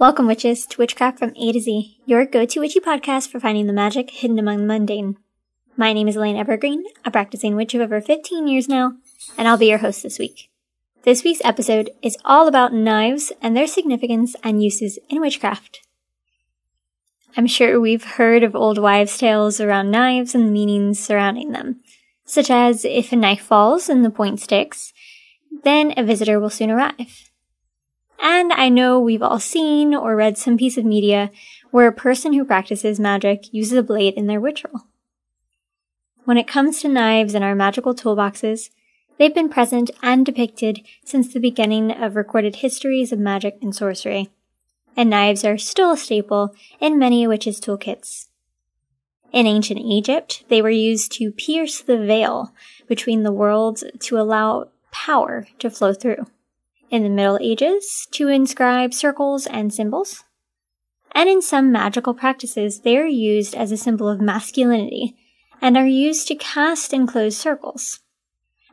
Welcome, witches, to Witchcraft from A to Z, your go to witchy podcast for finding the magic hidden among the mundane. My name is Elaine Evergreen, a practicing witch of over 15 years now, and I'll be your host this week. This week's episode is all about knives and their significance and uses in witchcraft. I'm sure we've heard of old wives' tales around knives and the meanings surrounding them, such as if a knife falls and the point sticks, then a visitor will soon arrive. And I know we've all seen or read some piece of media where a person who practices magic uses a blade in their ritual. When it comes to knives in our magical toolboxes, they've been present and depicted since the beginning of recorded histories of magic and sorcery. And knives are still a staple in many witches' toolkits. In ancient Egypt, they were used to pierce the veil between the worlds to allow power to flow through in the Middle Ages to inscribe circles and symbols. And in some magical practices, they are used as a symbol of masculinity and are used to cast and close circles.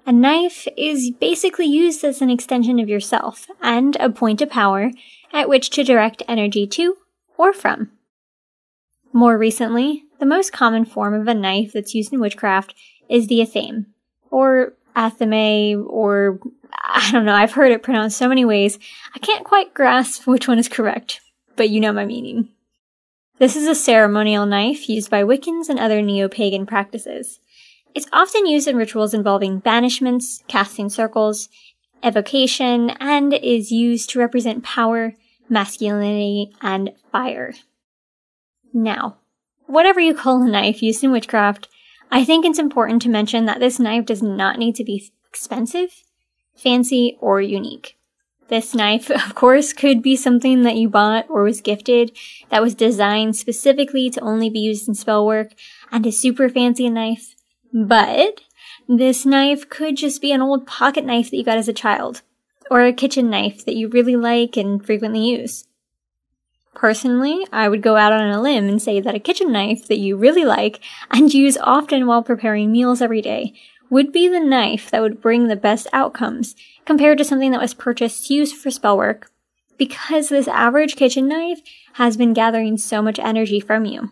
A knife is basically used as an extension of yourself and a point of power at which to direct energy to or from. More recently, the most common form of a knife that's used in witchcraft is the athame, or athame, or I don't know, I've heard it pronounced so many ways, I can't quite grasp which one is correct, but you know my meaning. This is a ceremonial knife used by Wiccans and other neo pagan practices. It's often used in rituals involving banishments, casting circles, evocation, and is used to represent power, masculinity, and fire. Now, whatever you call a knife used in witchcraft, I think it's important to mention that this knife does not need to be expensive fancy, or unique. This knife, of course, could be something that you bought or was gifted that was designed specifically to only be used in spell work and a super fancy knife. But this knife could just be an old pocket knife that you got as a child or a kitchen knife that you really like and frequently use. Personally, I would go out on a limb and say that a kitchen knife that you really like and use often while preparing meals every day would be the knife that would bring the best outcomes compared to something that was purchased used for spell work because this average kitchen knife has been gathering so much energy from you.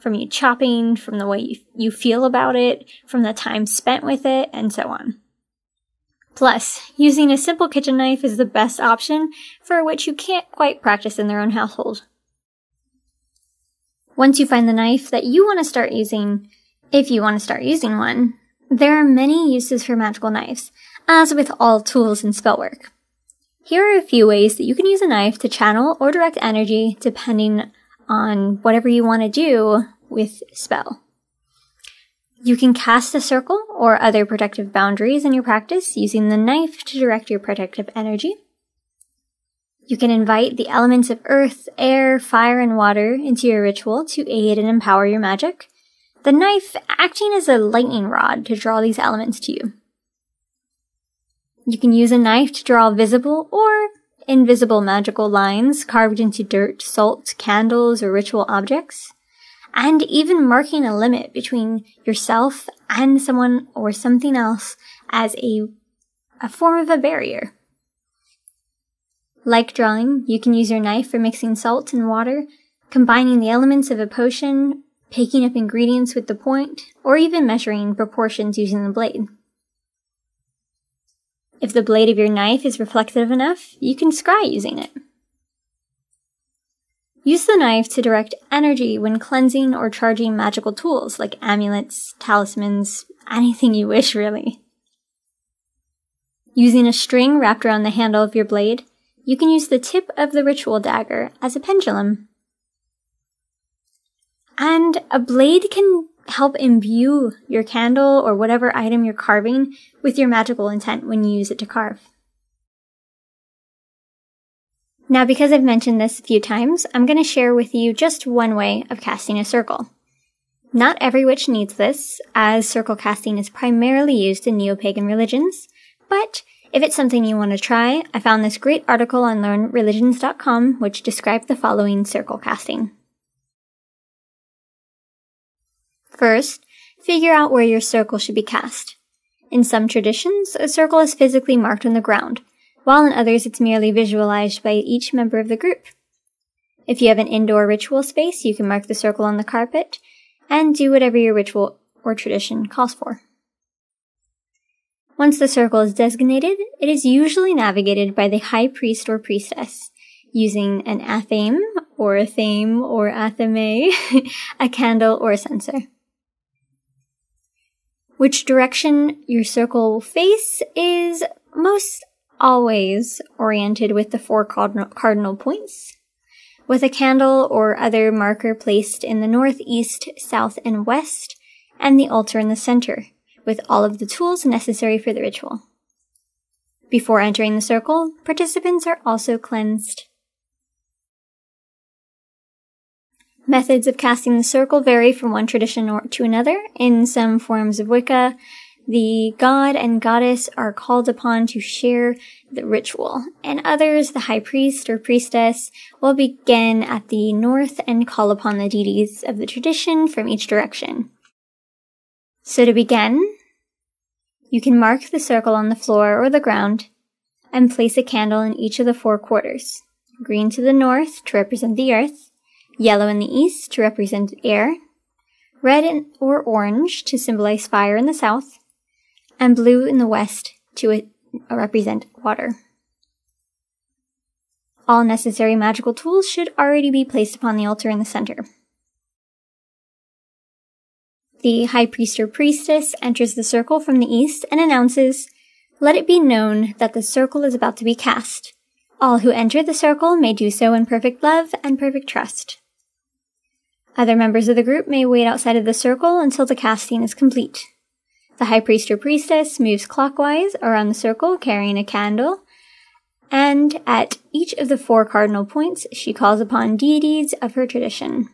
From you chopping, from the way you, you feel about it, from the time spent with it, and so on. Plus, using a simple kitchen knife is the best option for which you can't quite practice in their own household. Once you find the knife that you want to start using, if you want to start using one, there are many uses for magical knives, as with all tools in spellwork. Here are a few ways that you can use a knife to channel or direct energy depending on whatever you want to do with spell. You can cast a circle or other protective boundaries in your practice using the knife to direct your protective energy. You can invite the elements of earth, air, fire, and water into your ritual to aid and empower your magic the knife acting as a lightning rod to draw these elements to you. You can use a knife to draw visible or invisible magical lines carved into dirt, salt, candles, or ritual objects, and even marking a limit between yourself and someone or something else as a, a form of a barrier. Like drawing, you can use your knife for mixing salt and water, combining the elements of a potion picking up ingredients with the point, or even measuring proportions using the blade. If the blade of your knife is reflective enough, you can scry using it. Use the knife to direct energy when cleansing or charging magical tools like amulets, talismans, anything you wish, really. Using a string wrapped around the handle of your blade, you can use the tip of the ritual dagger as a pendulum and a blade can help imbue your candle or whatever item you're carving with your magical intent when you use it to carve. Now, because I've mentioned this a few times, I'm going to share with you just one way of casting a circle. Not every witch needs this, as circle casting is primarily used in neo-pagan religions, but if it's something you want to try, I found this great article on learnreligions.com which described the following circle casting. First, figure out where your circle should be cast. In some traditions, a circle is physically marked on the ground, while in others it's merely visualized by each member of the group. If you have an indoor ritual space, you can mark the circle on the carpet and do whatever your ritual or tradition calls for. Once the circle is designated, it is usually navigated by the high priest or priestess using an athame or a thame or athame, a candle or a censer. Which direction your circle will face is most always oriented with the four cardinal, points, with a candle or other marker placed in the north, east, south, and west, and the altar in the center, with all of the tools necessary for the ritual. Before entering the circle, participants are also cleansed. Methods of casting the circle vary from one tradition to another. In some forms of Wicca, the god and goddess are called upon to share the ritual, and others, the high priest or priestess, will begin at the north and call upon the deities of the tradition from each direction. So to begin, you can mark the circle on the floor or the ground and place a candle in each of the four quarters. Green to the north to represent the earth, yellow in the east to represent air, red or orange to symbolize fire in the south, and blue in the west to uh, represent water. All necessary magical tools should already be placed upon the altar in the center. The high priest or priestess enters the circle from the east and announces, Let it be known that the circle is about to be cast. All who enter the circle may do so in perfect love and perfect trust. Other members of the group may wait outside of the circle until the casting is complete. The high priest or priestess moves clockwise around the circle carrying a candle, and at each of the four cardinal points, she calls upon deities of her tradition.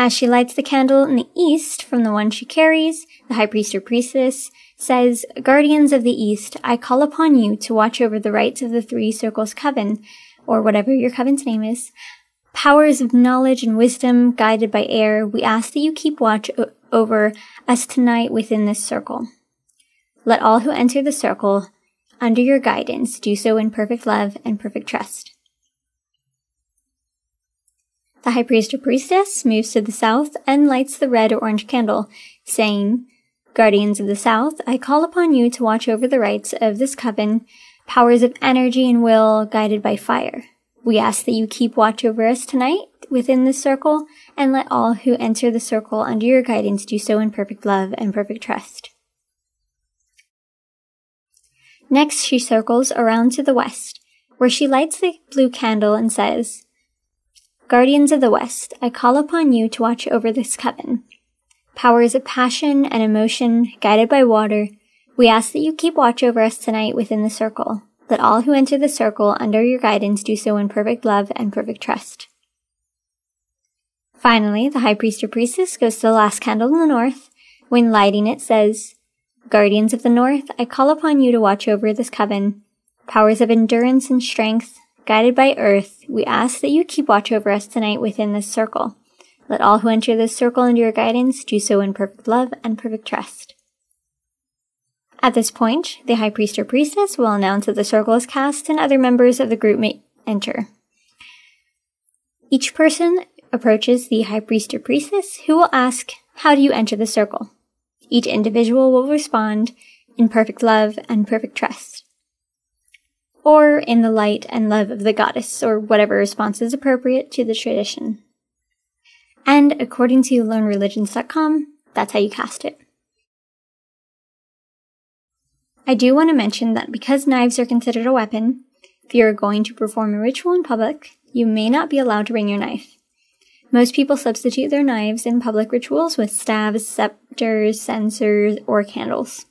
As she lights the candle in the east from the one she carries, the high priest or priestess says, Guardians of the East, I call upon you to watch over the rites of the three circles coven, or whatever your coven's name is. Powers of knowledge and wisdom guided by air, we ask that you keep watch o- over us tonight within this circle. Let all who enter the circle under your guidance do so in perfect love and perfect trust. The high priest or priestess moves to the south and lights the red or orange candle, saying, Guardians of the South, I call upon you to watch over the rites of this coven, powers of energy and will guided by fire. We ask that you keep watch over us tonight within this circle and let all who enter the circle under your guidance do so in perfect love and perfect trust. Next, she circles around to the west, where she lights the blue candle and says, Guardians of the West, I call upon you to watch over this coven. Powers of passion and emotion, guided by water, we ask that you keep watch over us tonight within the circle. Let all who enter the circle under your guidance do so in perfect love and perfect trust. Finally, the high priest or priestess goes to the last candle in the north. When lighting it says, Guardians of the North, I call upon you to watch over this coven. Powers of endurance and strength, guided by earth, we ask that you keep watch over us tonight within this circle. Let all who enter this circle under your guidance do so in perfect love and perfect trust. At this point, the high priest or priestess will announce that the circle is cast and other members of the group may enter. Each person approaches the high priest or priestess, who will ask, How do you enter the circle? Each individual will respond in perfect love and perfect trust. Or in the light and love of the goddess, or whatever response is appropriate to the tradition. And according to learnreligions.com, that's how you cast it. I do want to mention that because knives are considered a weapon, if you are going to perform a ritual in public, you may not be allowed to bring your knife. Most people substitute their knives in public rituals with staves, scepters, censers, or candles.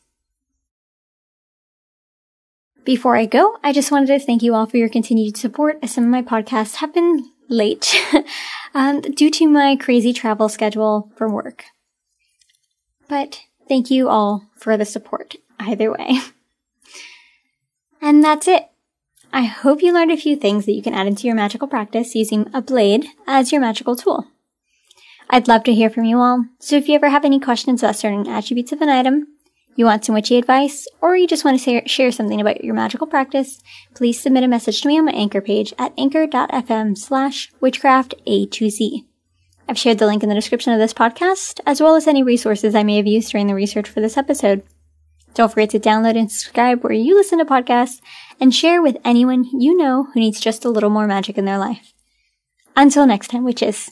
Before I go, I just wanted to thank you all for your continued support as some of my podcasts have been late um, due to my crazy travel schedule from work. But thank you all for the support either way. And that's it. I hope you learned a few things that you can add into your magical practice using a blade as your magical tool. I'd love to hear from you all, so if you ever have any questions about certain attributes of an item, You want some witchy advice, or you just want to share something about your magical practice, please submit a message to me on my anchor page at anchor.fm slash witchcraft A to Z. I've shared the link in the description of this podcast, as well as any resources I may have used during the research for this episode. Don't forget to download and subscribe where you listen to podcasts and share with anyone you know who needs just a little more magic in their life. Until next time, witches.